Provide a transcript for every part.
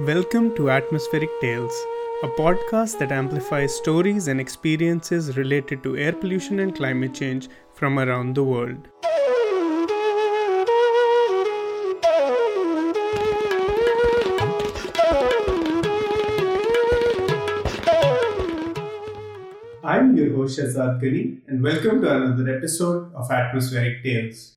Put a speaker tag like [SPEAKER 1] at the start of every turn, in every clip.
[SPEAKER 1] Welcome to Atmospheric Tales, a podcast that amplifies stories and experiences related to air pollution and climate change from around the world. I'm your host Shahzad Gani, and welcome to another episode of Atmospheric Tales.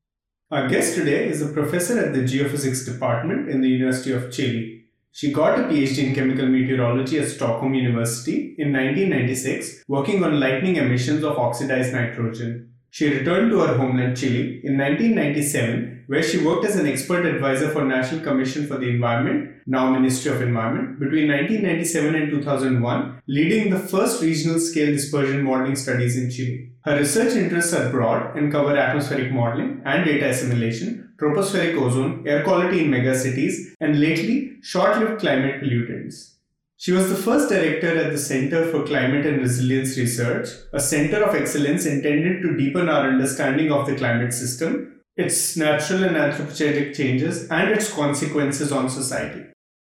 [SPEAKER 1] Our guest today is a professor at the Geophysics Department in the University of Chile. She got a PhD in chemical meteorology at Stockholm University in 1996, working on lightning emissions of oxidized nitrogen. She returned to her homeland Chile in 1997, where she worked as an expert advisor for National Commission for the Environment, now Ministry of Environment, between 1997 and 2001, leading the first regional scale dispersion modeling studies in Chile. Her research interests are broad and cover atmospheric modeling and data assimilation, tropospheric ozone, air quality in megacities, and lately, short lived climate pollutants. She was the first director at the Center for Climate and Resilience Research, a center of excellence intended to deepen our understanding of the climate system, its natural and anthropogenic changes, and its consequences on society.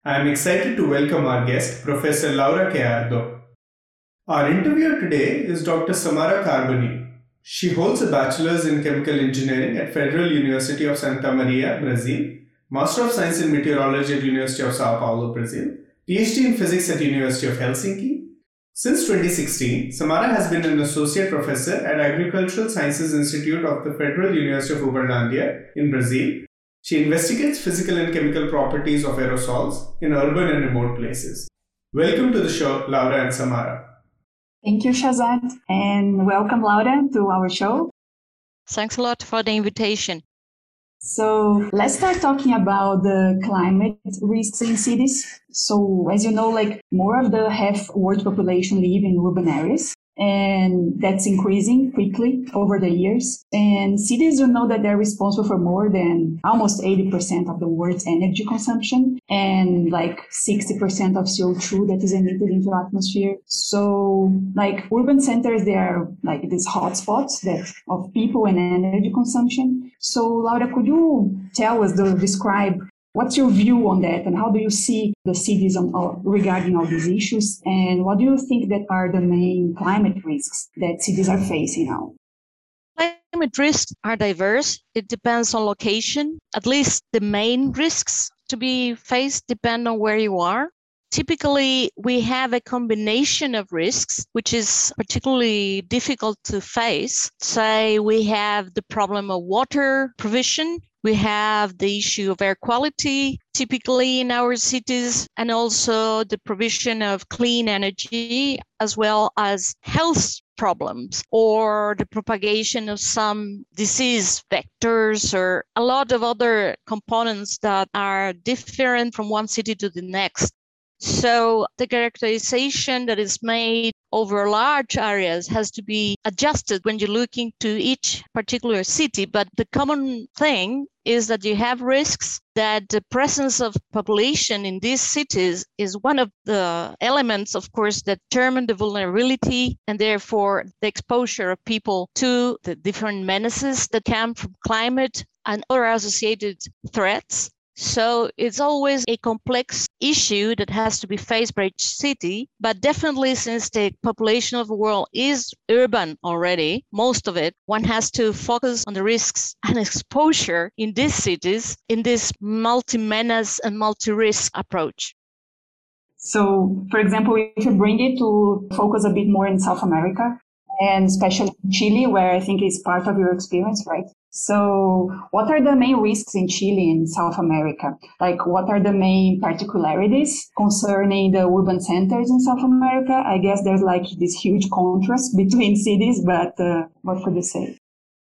[SPEAKER 1] I am excited to welcome our guest, Professor Laura Gallardo. Our interviewer today is Dr. Samara Carbone, she holds a bachelor's in chemical engineering at Federal University of Santa Maria, Brazil, Master of Science in Meteorology at University of Sao Paulo, Brazil, PhD in Physics at University of Helsinki. Since 2016, Samara has been an associate professor at Agricultural Sciences Institute of the Federal University of Uberlandia in Brazil. She investigates physical and chemical properties of aerosols in urban and remote places. Welcome to the show, Laura and Samara.
[SPEAKER 2] Thank you, Shahzad, and welcome, Laura, to our show.
[SPEAKER 3] Thanks a lot for the invitation.
[SPEAKER 2] So let's start talking about the climate risks in cities. So as you know, like more of the half world population live in urban areas and that's increasing quickly over the years. And cities, you know that they're responsible for more than almost 80% of the world's energy consumption and like 60% of CO2 that is emitted into atmosphere. So like urban centers, they are like these hotspots that of people and energy consumption. So Laura, could you tell us, the, describe What's your view on that, and how do you see the cities on, regarding all these issues? And what do you think that are the main climate risks that cities are facing now?
[SPEAKER 3] Climate risks are diverse. It depends on location. At least the main risks to be faced depend on where you are. Typically, we have a combination of risks, which is particularly difficult to face. Say we have the problem of water provision we have the issue of air quality, typically in our cities, and also the provision of clean energy, as well as health problems or the propagation of some disease vectors or a lot of other components that are different from one city to the next. So the characterization that is made over large areas has to be adjusted when you're looking to each particular city. But the common thing is that you have risks that the presence of population in these cities is one of the elements, of course, that determine the vulnerability and therefore the exposure of people to the different menaces that come from climate and other associated threats. So it's always a complex issue that has to be faced by each city. But definitely, since the population of the world is urban already, most of it, one has to focus on the risks and exposure in these cities in this multi menace and multi risk approach.
[SPEAKER 2] So, for example, if you bring it to focus a bit more in South America, and especially Chile, where I think it's part of your experience, right? So, what are the main risks in Chile and South America? Like, what are the main particularities concerning the urban centers in South America? I guess there's like this huge contrast between cities, but uh, what could you say?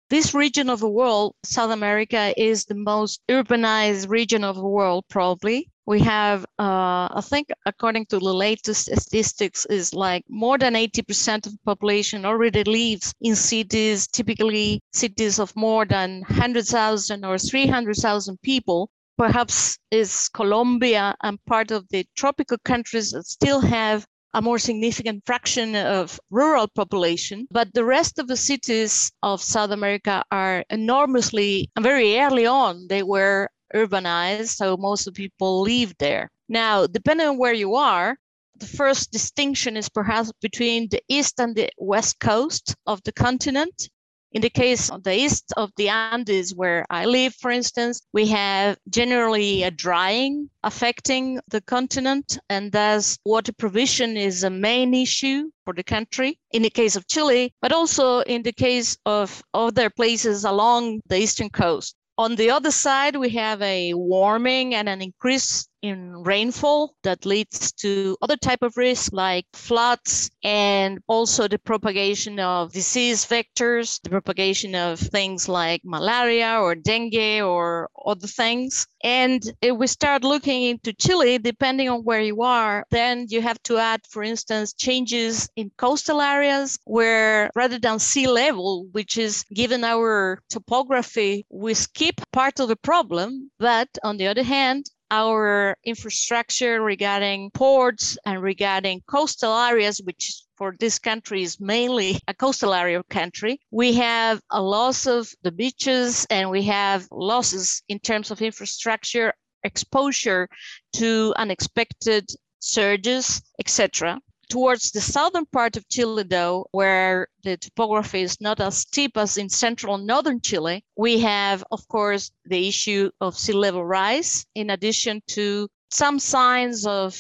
[SPEAKER 3] This region of the world, South America, is the most urbanized region of the world, probably. We have, uh, I think, according to the latest statistics, is like more than 80% of the population already lives in cities, typically cities of more than 100,000 or 300,000 people. Perhaps is Colombia and part of the tropical countries that still have a more significant fraction of rural population, but the rest of the cities of South America are enormously, and very early on, they were urbanized, so most of the people live there. Now, depending on where you are, the first distinction is perhaps between the east and the west coast of the continent. In the case of the east of the Andes, where I live, for instance, we have generally a drying affecting the continent, and thus water provision is a main issue for the country. In the case of Chile, but also in the case of other places along the eastern coast. On the other side, we have a warming and an increase in rainfall that leads to other type of risks like floods and also the propagation of disease vectors, the propagation of things like malaria or dengue or other things. And if we start looking into Chile, depending on where you are, then you have to add, for instance, changes in coastal areas where rather than sea level, which is given our topography, we skip part of the problem. But on the other hand, our infrastructure regarding ports and regarding coastal areas, which for this country is mainly a coastal area country, we have a loss of the beaches and we have losses in terms of infrastructure, exposure to unexpected surges, etc. Towards the southern part of Chile, though, where the topography is not as steep as in central and northern Chile, we have, of course, the issue of sea level rise, in addition to some signs of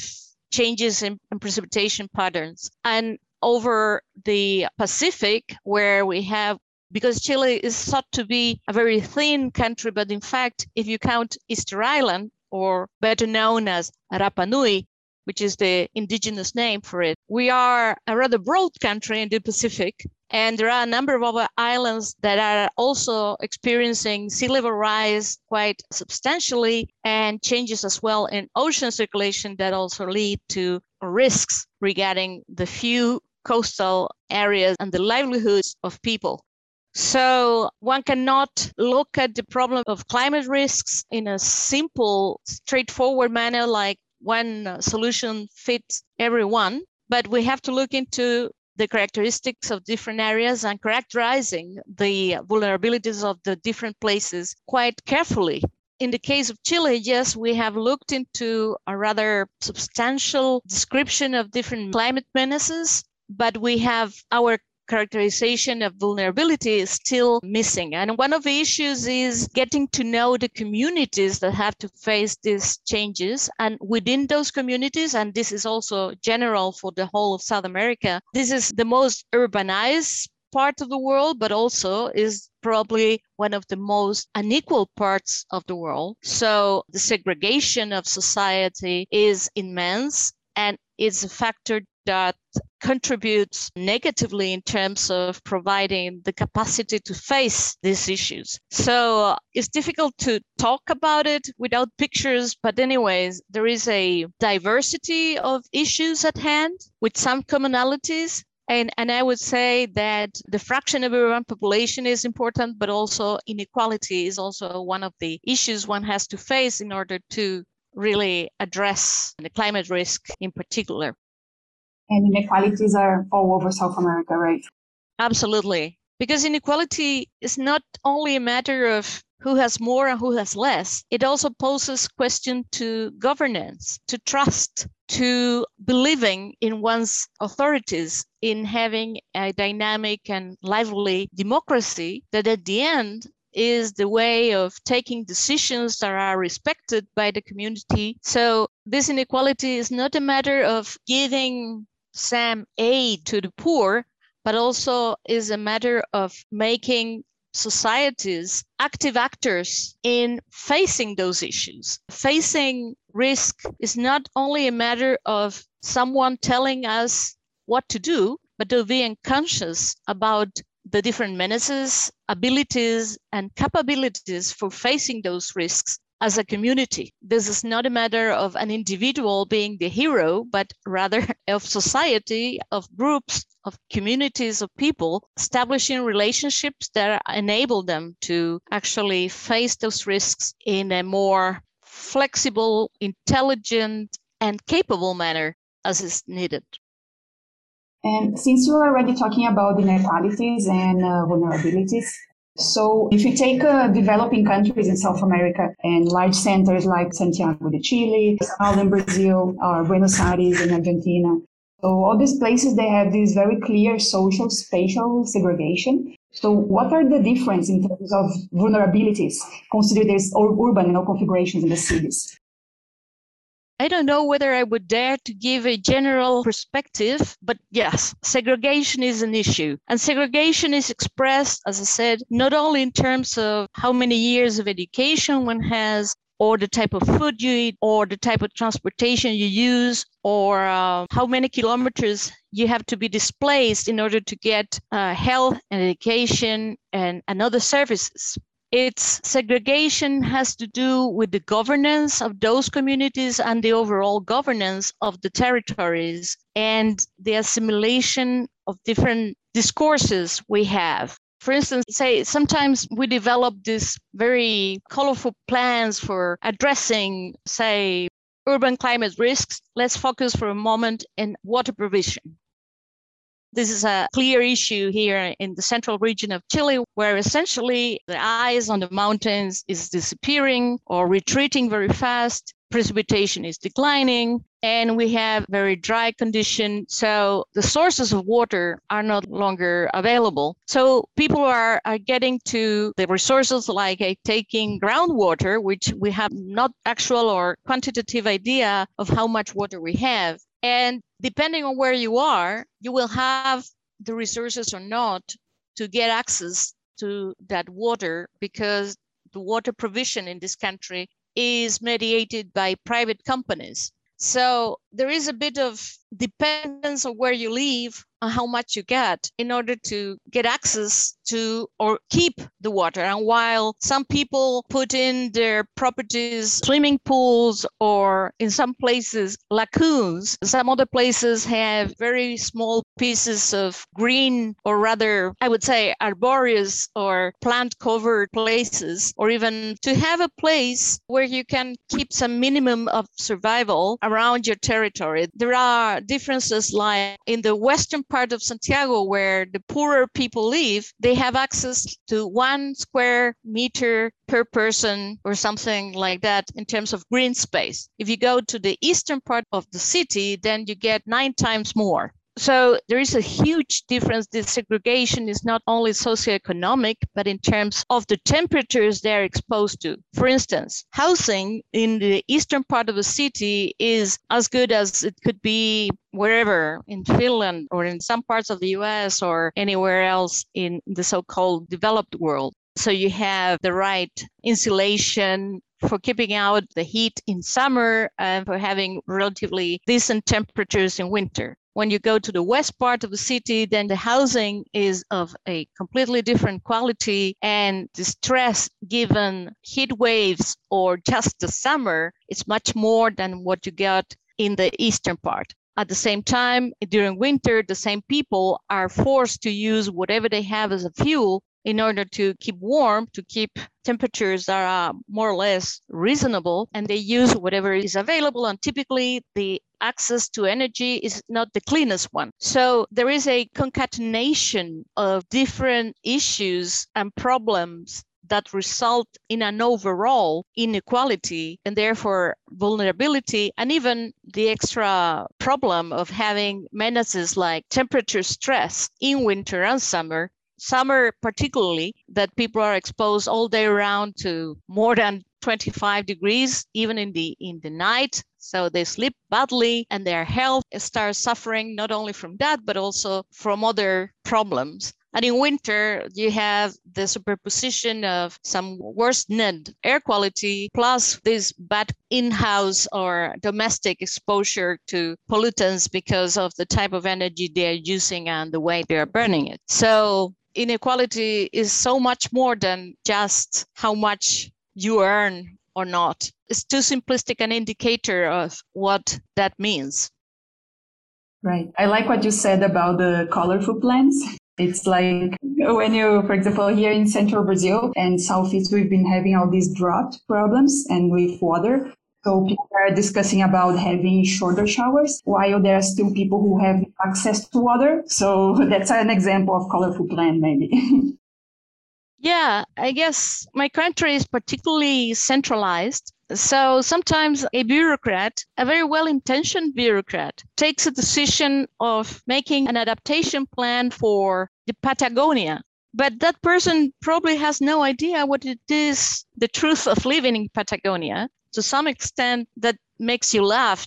[SPEAKER 3] changes in, in precipitation patterns. And over the Pacific, where we have because Chile is thought to be a very thin country, but in fact, if you count Easter Island, or better known as Rapa Nui, which is the indigenous name for it. We are a rather broad country in the Pacific, and there are a number of other islands that are also experiencing sea level rise quite substantially and changes as well in ocean circulation that also lead to risks regarding the few coastal areas and the livelihoods of people. So one cannot look at the problem of climate risks in a simple, straightforward manner like one solution fits everyone, but we have to look into the characteristics of different areas and characterizing the vulnerabilities of the different places quite carefully. In the case of Chile, yes, we have looked into a rather substantial description of different climate menaces, but we have our characterization of vulnerability is still missing. And one of the issues is getting to know the communities that have to face these changes. And within those communities, and this is also general for the whole of South America, this is the most urbanized part of the world, but also is probably one of the most unequal parts of the world. So the segregation of society is immense and it's a factor that contributes negatively in terms of providing the capacity to face these issues. So uh, it's difficult to talk about it without pictures, but, anyways, there is a diversity of issues at hand with some commonalities. And, and I would say that the fraction of urban population is important, but also inequality is also one of the issues one has to face in order to really address the climate risk in particular
[SPEAKER 2] and inequalities are all over South America, right?
[SPEAKER 3] Absolutely. Because inequality is not only a matter of who has more and who has less, it also poses question to governance, to trust, to believing in one's authorities, in having a dynamic and lively democracy that at the end is the way of taking decisions that are respected by the community. So this inequality is not a matter of giving some aid to the poor, but also is a matter of making societies active actors in facing those issues. Facing risk is not only a matter of someone telling us what to do, but of being conscious about the different menaces, abilities, and capabilities for facing those risks as a community. This is not a matter of an individual being the hero, but rather of society, of groups, of communities of people establishing relationships that enable them to actually face those risks in a more flexible, intelligent, and capable manner as is needed.
[SPEAKER 2] And since you're already talking about inequalities and uh, vulnerabilities, So if you take uh, developing countries in South America and large centers like Santiago de Chile, in Brazil, or Buenos Aires in Argentina, so all these places, they have this very clear social spatial segregation. So what are the difference in terms of vulnerabilities considered as urban you know, configurations in the cities?
[SPEAKER 3] I don't know whether I would dare to give a general perspective, but yes, segregation is an issue. And segregation is expressed, as I said, not only in terms of how many years of education one has, or the type of food you eat, or the type of transportation you use, or uh, how many kilometers you have to be displaced in order to get uh, health and education and, and other services. Its segregation has to do with the governance of those communities and the overall governance of the territories and the assimilation of different discourses we have. For instance, say sometimes we develop these very colorful plans for addressing, say, urban climate risks. Let's focus for a moment in water provision. This is a clear issue here in the central region of Chile, where essentially the ice on the mountains is disappearing or retreating very fast. Precipitation is declining and we have very dry condition. So the sources of water are no longer available. So people are, are getting to the resources like uh, taking groundwater, which we have not actual or quantitative idea of how much water we have. And depending on where you are, you will have the resources or not to get access to that water because the water provision in this country is mediated by private companies. So there is a bit of dependence on where you live and how much you get in order to get access to or keep the water. And while some people put in their properties swimming pools or in some places lagoons, some other places have very small pieces of green or rather, I would say, arboreous or plant covered places, or even to have a place where you can keep some minimum of survival around your territory. There are Uh, differences lie in the western part of Santiago, where the poorer people live, they have access to one square meter per person or something like that in terms of green space. If you go to the eastern part of the city, then you get nine times more. So there is a huge difference. This segregation is not only socioeconomic, but in terms of the temperatures they're exposed to. For instance, housing in the eastern part of the city is as good as it could be wherever in Finland or in some parts of the US or anywhere else in the so called developed world. So you have the right insulation, for keeping out the heat in summer and for having relatively decent temperatures in winter. When you go to the west part of the city, then the housing is of a completely different quality, and the stress given heat waves or just the summer is much more than what you get in the eastern part. At the same time, during winter, the same people are forced to use whatever they have as a fuel in order to keep warm, to keep temperatures that are more or less reasonable, and they use whatever is available. And typically, the access to energy is not the cleanest one. So there is a concatenation of different issues and problems that result in an overall inequality and therefore vulnerability, and even the extra problem of having menaces like temperature stress in winter and summer summer particularly that people are exposed all day around to more than 25 degrees even in the in the night so they sleep badly and their health starts suffering not only from that but also from other problems and in winter, you have the superposition of some worsened air quality plus this bad in house or domestic exposure to pollutants because of the type of energy they're using and the way they're burning it. So inequality is so much more than just how much you earn or not. It's too simplistic an indicator of what that means.
[SPEAKER 2] Right. I like what you said about the colorful plants. It's like when you, for example, here in central Brazil and southeast, we've been having all these drought problems and with water. So people are discussing about having shorter showers while there are still people who have access to water. So that's an example of colorful plan, maybe.
[SPEAKER 3] Yeah, I guess my country is particularly centralized. So sometimes a bureaucrat, a very well intentioned bureaucrat, takes a decision of making an adaptation plan for the Patagonia. But that person probably has no idea what it is, the truth of living in Patagonia. To some extent, that makes you laugh.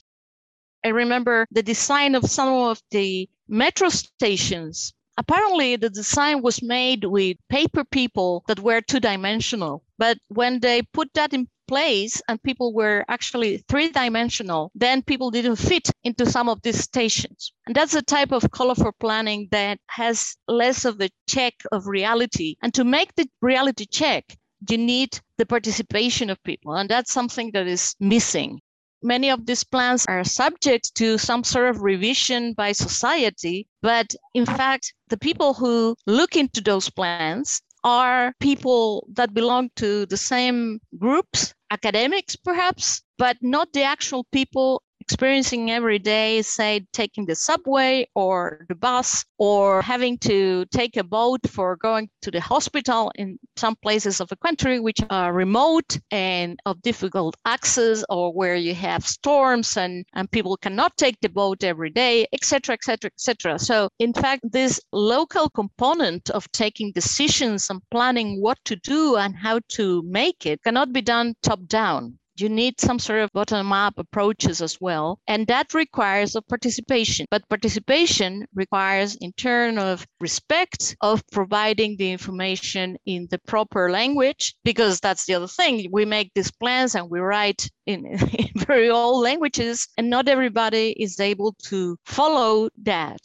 [SPEAKER 3] I remember the design of some of the metro stations apparently the design was made with paper people that were two dimensional. But when they put that in place and people were actually three dimensional, then people didn't fit into some of these stations. And that's the type of colorful planning that has less of the check of reality. And to make the reality check, you need the participation of people. And that's something that is missing Many of these plans are subject to some sort of revision by society, but in fact, the people who look into those plans are people that belong to the same groups, academics perhaps, but not the actual people experiencing every day, say, taking the subway or the bus or having to take a boat for going to the hospital in some places of the country which are remote and of difficult access or where you have storms and, and people cannot take the boat every day, etc., etc., etc. So, in fact, this local component of taking decisions and planning what to do and how to make it cannot be done top down you need some sort of bottom up approaches as well. And that requires a participation. But participation requires in turn of respect of providing the information in the proper language, because that's the other thing. We make these plans and we write in, in very old languages, and not everybody is able to follow that.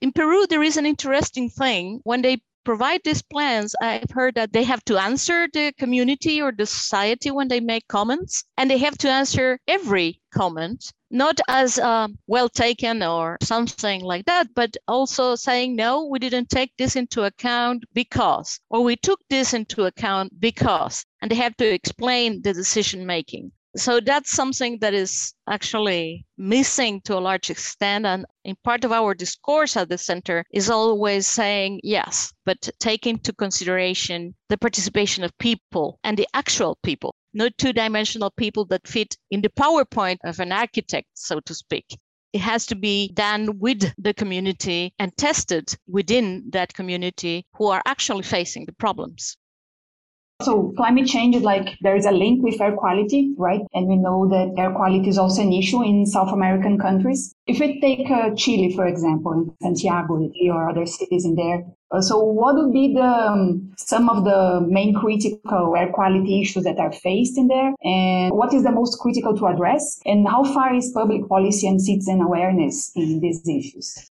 [SPEAKER 3] In Peru, there is an interesting thing. When they provide these plans, I've heard that they have to answer the community or the society when they make comments, and they have to answer every comment, not as uh, well taken or something like that, but also saying, no, we didn't take this into account because, or we took this into account because, and they have to explain the decision making so that's something that is actually missing to a large extent. And in part of our discourse at the center is always saying yes but take into consideration the participation of people and the actual people not two-dimensional people that fit in the powerpoint of an architect so to speak. It has to be done with the community and tested within that community who are actually facing the problems
[SPEAKER 2] so climate change is like there is a link with air quality, right? And we know that air quality is also an issue in South American countries. If we take uh, Chile, for example, in Santiago or other cities in there, uh, so what would be the um, some of the main critical air quality issues that are faced in there, and what is the most critical to address, and how far is public policy and citizen awareness in these issues?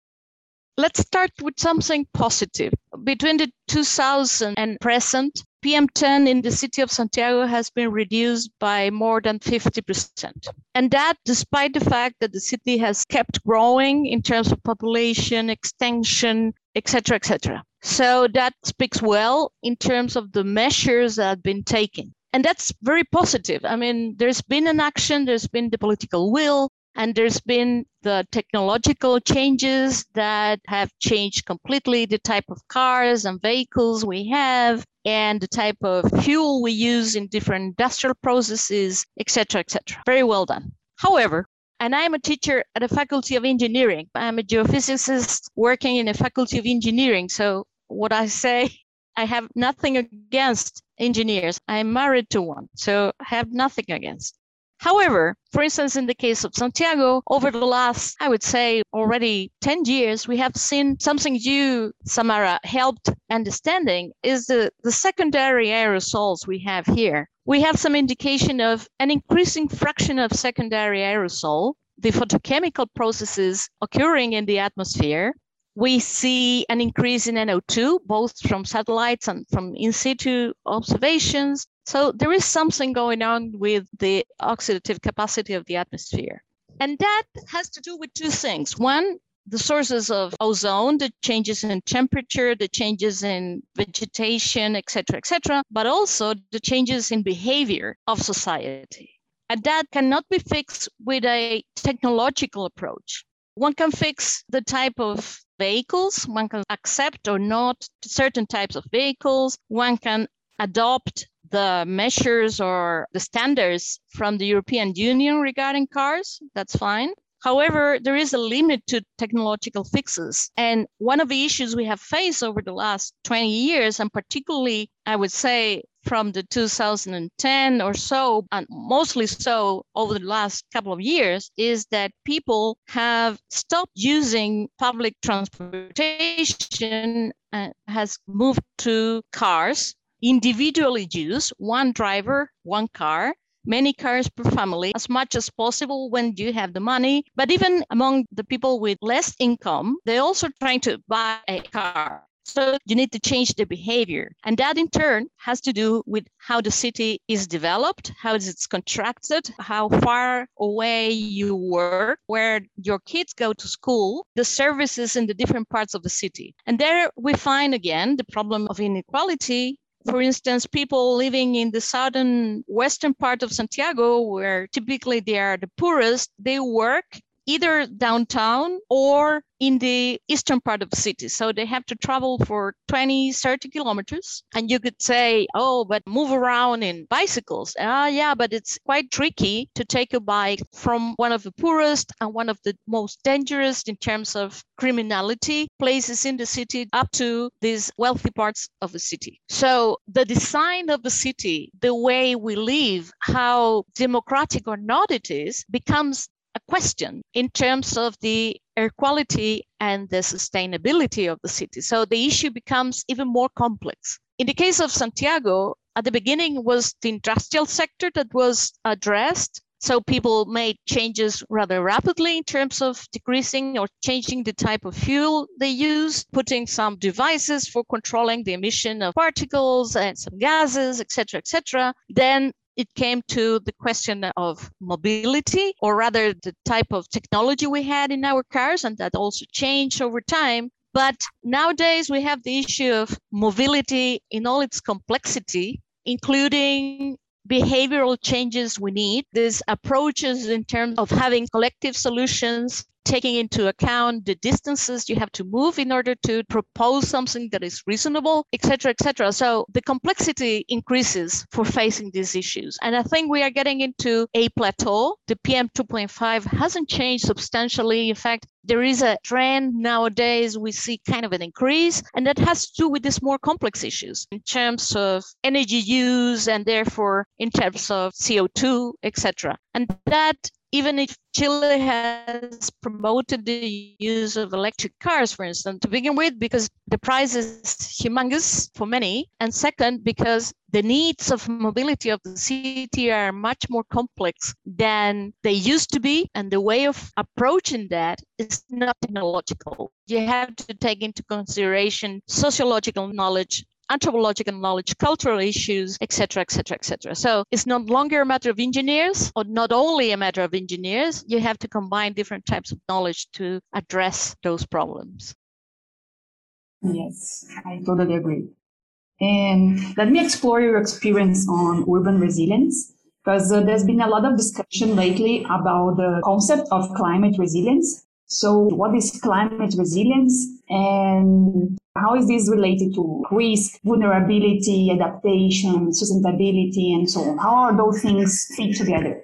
[SPEAKER 3] Let's start with something positive. Between the 2000 and present, PM10 in the city of Santiago has been reduced by more than 50%. And that despite the fact that the city has kept growing in terms of population, extension, etc., etc. So that speaks well in terms of the measures that have been taken. And that's very positive. I mean, there's been an action, there's been the political will, and there's been the technological changes that have changed completely the type of cars and vehicles we have and the type of fuel we use in different industrial processes, etc., etc. Very well done. However, and I'm a teacher at a faculty of engineering. I'm a geophysicist working in a faculty of engineering. So what I say, I have nothing against engineers. I'm married to one, so I have nothing against. However, for instance, in the case of Santiago, over the last, I would say, already 10 years, we have seen something you, Samara, helped understanding is the, the secondary aerosols we have here. We have some indication of an increasing fraction of secondary aerosol, the photochemical processes occurring in the atmosphere, we see an increase in NO2, both from satellites and from in situ observations. So there is something going on with the oxidative capacity of the atmosphere. And that has to do with two things. One, the sources of ozone, the changes in temperature, the changes in vegetation, et cetera, et cetera, but also the changes in behavior of society. And that cannot be fixed with a technological approach. One can fix the type of vehicles, one can accept or not certain types of vehicles, one can adopt the measures or the standards from the European Union regarding cars. That's fine. However, there is a limit to technological fixes. And one of the issues we have faced over the last 20 years, and particularly, I would say, from the 2010 or so, and mostly so over the last couple of years, is that people have stopped using public transportation and has moved to cars individually use one driver, one car, many cars per family as much as possible when you have the money. But even among the people with less income, they're also trying to buy a car. So you need to change the behavior. And that in turn has to do with how the city is developed, how it's contracted, how far away you work, where your kids go to school, the services in the different parts of the city. And there we find again the problem of inequality for instance, people living in the southern western part of Santiago, where typically they are the poorest, they work either downtown or in the eastern part of the city. So they have to travel for 20, 30 kilometers. And you could say, oh, but move around in bicycles. Ah, uh, yeah, but it's quite tricky to take a bike from one of the poorest and one of the most dangerous in terms of criminality places in the city up to these wealthy parts of the city. So the design of the city, the way we live, how democratic or not it is, becomes a question in terms of the air quality and the sustainability of the city. So the issue becomes even more complex. In the case of Santiago, at the beginning was the industrial sector that was addressed. So people made changes rather rapidly in terms of decreasing or changing the type of fuel they use, putting some devices for controlling the emission of particles and some gases, etc., etc. Then it came to the question of mobility, or rather the type of technology we had in our cars, and that also changed over time. But nowadays, we have the issue of mobility in all its complexity, including behavioral changes we need. These approaches in terms of having collective solutions taking into account the distances you have to move in order to propose something that is reasonable, etc., etc. So the complexity increases for facing these issues. And I think we are getting into a plateau. The PM 2.5 hasn't changed substantially. In fact, there is a trend nowadays we see kind of an increase and that has to do with these more complex issues in terms of energy use and therefore in terms of co2 etc and that even if Chile has promoted the use of electric cars, for instance, to begin with, because the price is humongous for many, and second, because the needs of mobility of the city are much more complex than they used to be, and the way of approaching that is not technological. You have to take into consideration sociological knowledge, anthropological knowledge, cultural issues, etc., etc., etc. So it's no longer a matter of engineers, or not only a matter of engineers. You have to combine different types of knowledge to address those problems.
[SPEAKER 2] Yes, I totally agree. And let me explore your experience on urban resilience because uh, there's been a lot of discussion lately about the concept of climate resilience. So, what is climate resilience and how is this related to risk, vulnerability, adaptation, sustainability, and so on? How are those things fit together?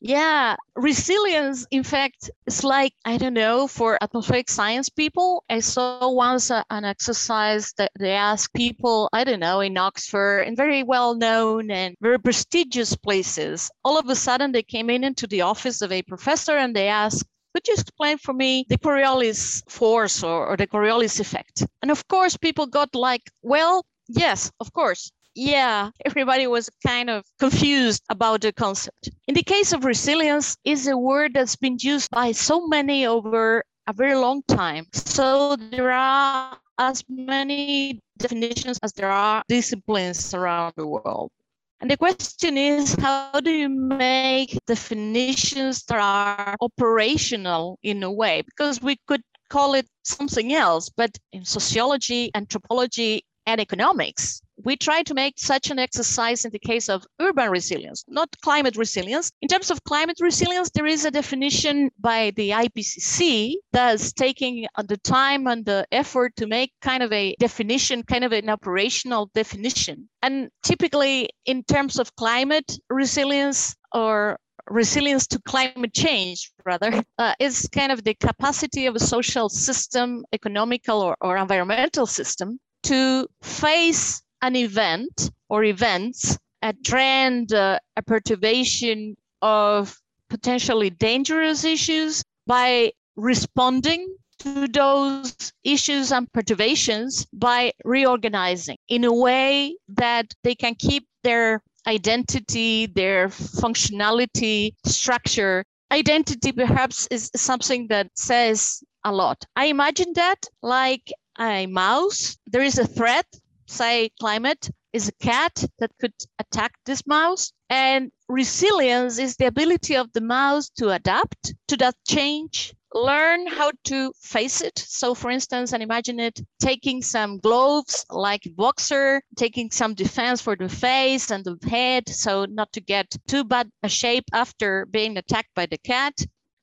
[SPEAKER 3] Yeah, resilience, in fact, is like, I don't know, for atmospheric science people. I saw once a, an exercise that they asked people, I don't know, in Oxford, in very well known and very prestigious places. All of a sudden, they came in into the office of a professor and they asked, could you explain for me the Coriolis force or, or the Coriolis effect? And of course, people got like, well, yes, of course. Yeah, everybody was kind of confused about the concept. In the case of resilience, is a word that's been used by so many over a very long time. So there are as many definitions as there are disciplines around the world. And the question is, how do you make definitions that are operational in a way? Because we could call it something else, but in sociology, anthropology, and economics, we try to make such an exercise in the case of urban resilience, not climate resilience. In terms of climate resilience, there is a definition by the IPCC that's taking the time and the effort to make kind of a definition, kind of an operational definition. And typically, in terms of climate resilience or resilience to climate change rather uh, is kind of the capacity of a social system economical or, or environmental system to face an event or events a trend uh, a perturbation of potentially dangerous issues by responding to those issues and perturbations by reorganizing in a way that they can keep their identity, their functionality, structure. Identity perhaps is something that says a lot. I imagine that like a mouse, there is a threat, say climate is a cat that could attack this mouse. And resilience is the ability of the mouse to adapt to that change learn how to face it. So, for instance, and imagine it taking some gloves like boxer, taking some defense for the face and the head, so not to get too bad a shape after being attacked by the cat.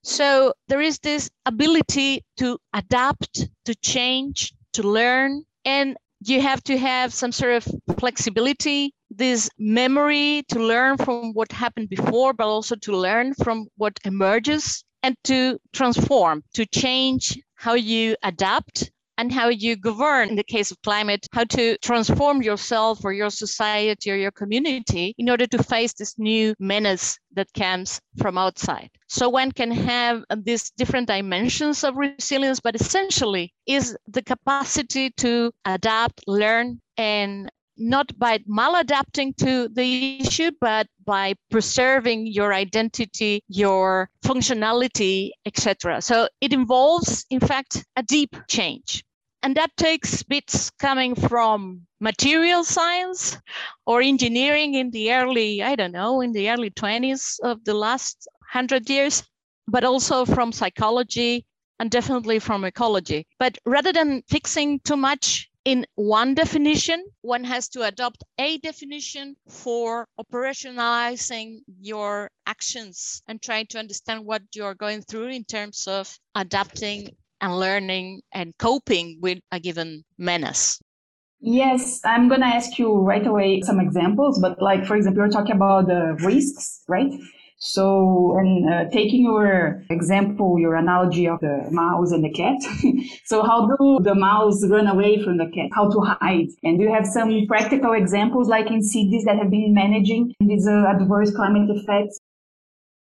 [SPEAKER 3] So, there is this ability to adapt, to change, to learn, and you have to have some sort of flexibility this memory to learn from what happened before, but also to learn from what emerges and to transform, to change how you adapt and how you govern in the case of climate, how to transform yourself or your society or your community in order to face this new menace that comes from outside. So one can have these different dimensions of resilience, but essentially is the capacity to adapt, learn, and not by maladapting to the issue, but by preserving your identity, your functionality, etc. So it involves, in fact, a deep change. And that takes bits coming from material science or engineering in the early, I don't know, in the early 20s of the last 100 years, but also from psychology and definitely from ecology. But rather than fixing too much in one definition, one has to adopt a definition for operationalizing your actions and trying to understand what you're going through in terms of adapting and learning and coping with a given menace.
[SPEAKER 2] Yes, I'm going to ask you right away some examples, but like, for example, you're talking about the risks, right? So, and uh, taking your example, your analogy of the mouse and the cat. so, how do the mouse run away from the cat? How to hide? And do you have some practical examples, like in cities that have been managing these uh, adverse climate effects?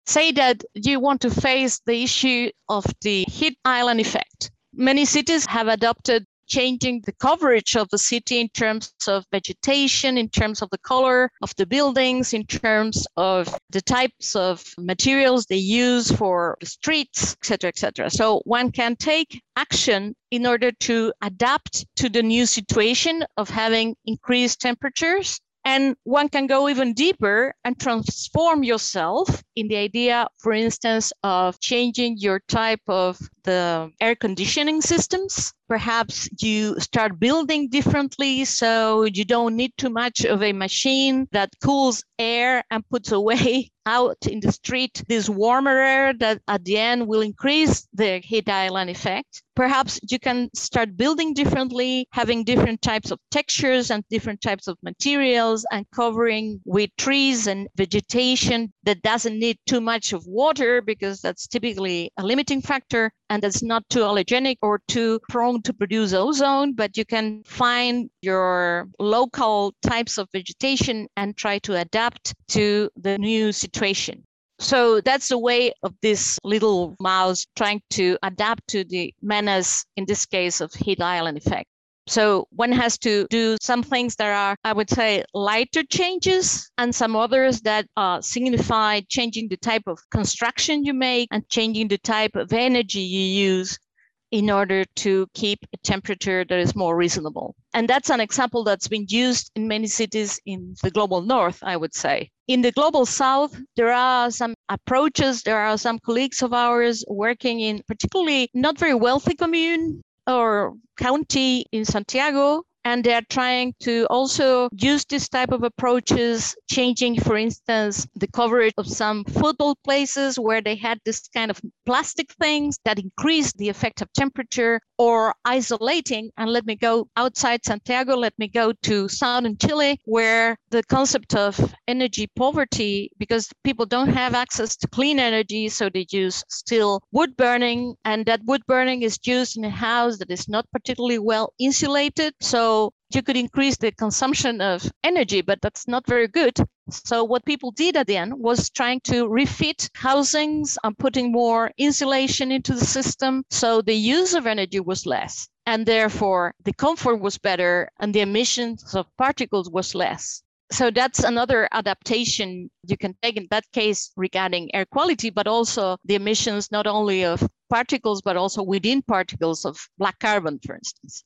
[SPEAKER 3] Say that you want to face the issue of the heat island effect. Many cities have adopted changing the coverage of the city in terms of vegetation, in terms of the color of the buildings, in terms of the types of materials they use for the streets, etc., etc. So one can take action in order to adapt to the new situation of having increased temperatures and one can go even deeper and transform yourself in the idea, for instance, of changing your type of the air conditioning systems. Perhaps you start building differently so you don't need too much of a machine that cools air and puts away out in the street this warmer air that at the end will increase the heat island effect. Perhaps you can start building differently, having different types of textures and different types of materials and covering with trees and vegetation that doesn't need too much of water because that's typically a limiting factor and that's not too allergenic or too prone to produce ozone, but you can find your local types of vegetation and try to adapt to the new situation. So that's the way of this little mouse trying to adapt to the menace, in this case of heat island effect. So one has to do some things that are, I would say, lighter changes and some others that uh, signify changing the type of construction you make and changing the type of energy you use in order to keep a temperature that is more reasonable. And that's an example that's been used in many cities in the global north, I would say. In the global south, there are some approaches, there are some colleagues of ours working in particularly not very wealthy commune or county in Santiago and they're trying to also use this type of approaches changing for instance the coverage of some football places where they had this kind of plastic things that increase the effect of temperature or isolating and let me go outside santiago let me go to southern chile where the concept of energy poverty because people don't have access to clean energy so they use still wood burning and that wood burning is used in a house that is not particularly well insulated so you could increase the consumption of energy, but that's not very good. So what people did at the end was trying to refit housings and putting more insulation into the system. So the use of energy was less. And therefore the comfort was better and the emissions of particles was less. So that's another adaptation you can take in that case regarding air quality, but also the emissions not only of particles, but also within particles of black carbon, for instance.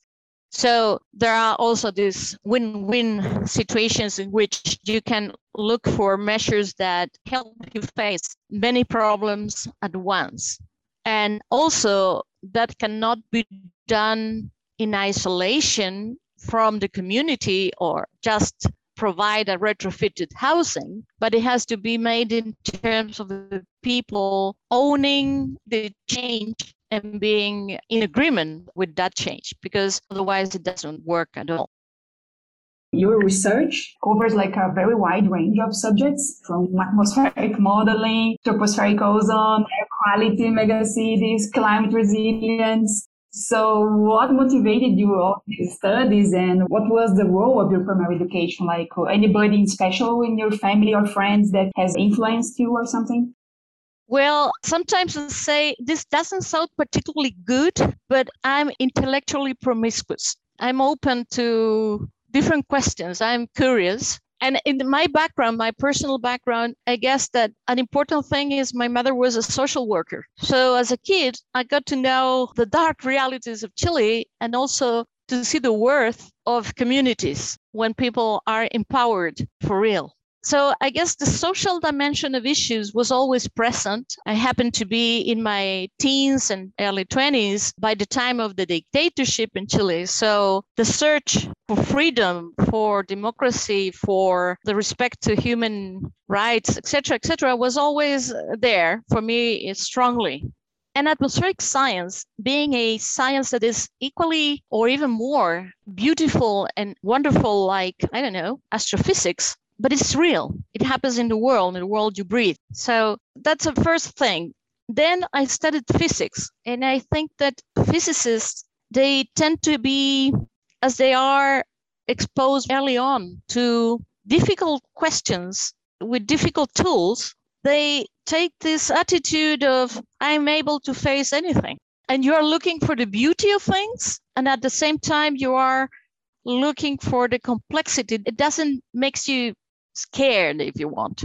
[SPEAKER 3] So there are also these win-win situations in which you can look for measures that help you face many problems at once. And also that cannot be done in isolation from the community or just provide a retrofitted housing, but it has to be made in terms of the people owning the change and being in agreement with that change because otherwise it doesn't work at all.
[SPEAKER 2] Your research covers like a very wide range of subjects from atmospheric modeling, tropospheric ozone, air quality, megacities, climate resilience. So what motivated you all these studies and what was the role of your primary education? Like anybody in special in your family or friends that has influenced you or something?
[SPEAKER 3] Well, sometimes I say this doesn't sound particularly good, but I'm intellectually promiscuous. I'm open to different questions. I'm curious. And in my background, my personal background, I guess that an important thing is my mother was a social worker. So as a kid, I got to know the dark realities of Chile and also to see the worth of communities when people are empowered for real. So I guess the social dimension of issues was always present. I happened to be in my teens and early 20s by the time of the dictatorship in Chile. So the search for freedom, for democracy, for the respect to human rights, etc., etc., was always there for me strongly. And atmospheric science, being a science that is equally or even more beautiful and wonderful, like, I don't know, astrophysics, but it's real. It happens in the world, in the world you breathe. So that's the first thing. Then I studied physics, and I think that physicists they tend to be, as they are exposed early on to difficult questions with difficult tools, they take this attitude of I'm able to face anything. And you're looking for the beauty of things, and at the same time you are looking for the complexity. It doesn't makes you scared if you want.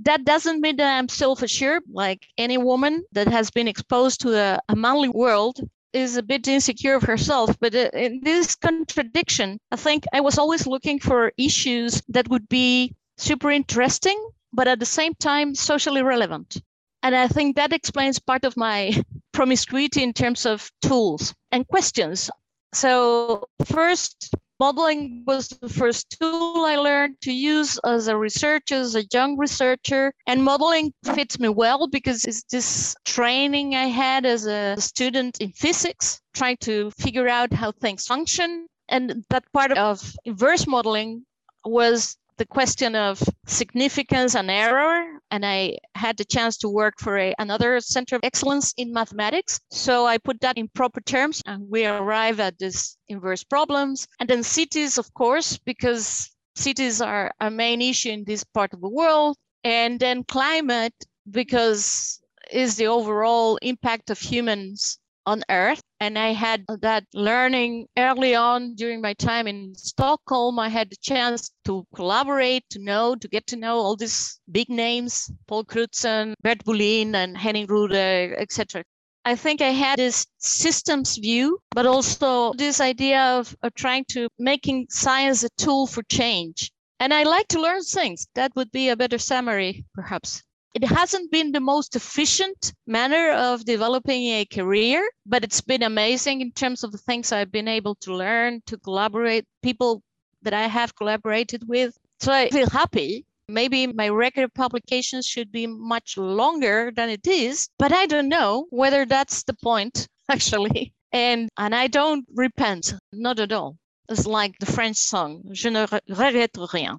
[SPEAKER 3] That doesn't mean that I'm self assured, like any woman that has been exposed to a, a manly world is a bit insecure of herself. But uh, in this contradiction, I think I was always looking for issues that would be super interesting, but at the same time, socially relevant. And I think that explains part of my promiscuity in terms of tools and questions. So, first, Modeling was the first tool I learned to use as a researcher, as a young researcher. And modeling fits me well because it's this training I had as a student in physics, trying to figure out how things function. And that part of inverse modeling was the question of significance and error. And I had the chance to work for a, another center of excellence in mathematics. So I put that in proper terms and we arrive at this inverse problems. And then cities, of course, because cities are a main issue in this part of the world. And then climate, because is the overall impact of humans on earth and i had that learning early on during my time in stockholm i had the chance to collaborate to know to get to know all these big names paul crutzen bert bolin and henning rodhe etc I think I had this systems view, but also this idea of, of trying to making science a tool for change. And I like to learn things. That would be a better summary, perhaps. It hasn't been the most efficient manner of developing a career, but it's been amazing in terms of the things I've been able to learn, to collaborate, people that I have collaborated with. So I feel happy. Maybe my record of publications should be much longer than it is, but I don't know whether that's the point, actually. And and I don't repent, not at all. It's like the French song, Je ne regrette rien.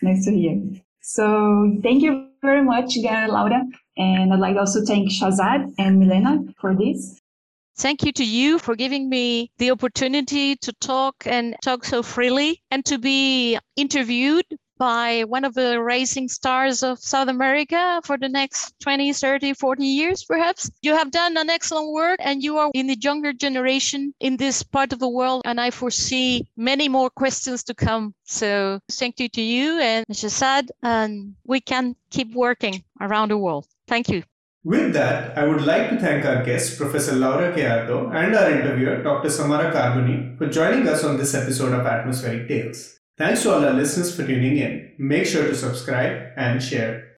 [SPEAKER 2] Nice to hear. So thank you very much, Laura. And I'd like to also thank Shahzad and Milena for this.
[SPEAKER 3] Thank you to you for giving me the opportunity to talk and talk so freely and to be interviewed by one of the rising stars of South America for the next 20, 30, 40 years, perhaps. You have done an excellent work and you are in the younger generation in this part of the world. And I foresee many more questions to come. So thank you to you and Shahzad, and we can keep working around the world. Thank you.
[SPEAKER 1] With that, I would like to thank our guest, Professor Laura Gallardo, and our interviewer, Dr. Samara Carbone, for joining us on this episode of Atmospheric Tales. Thanks to all our listeners for tuning in. Make sure to subscribe and share.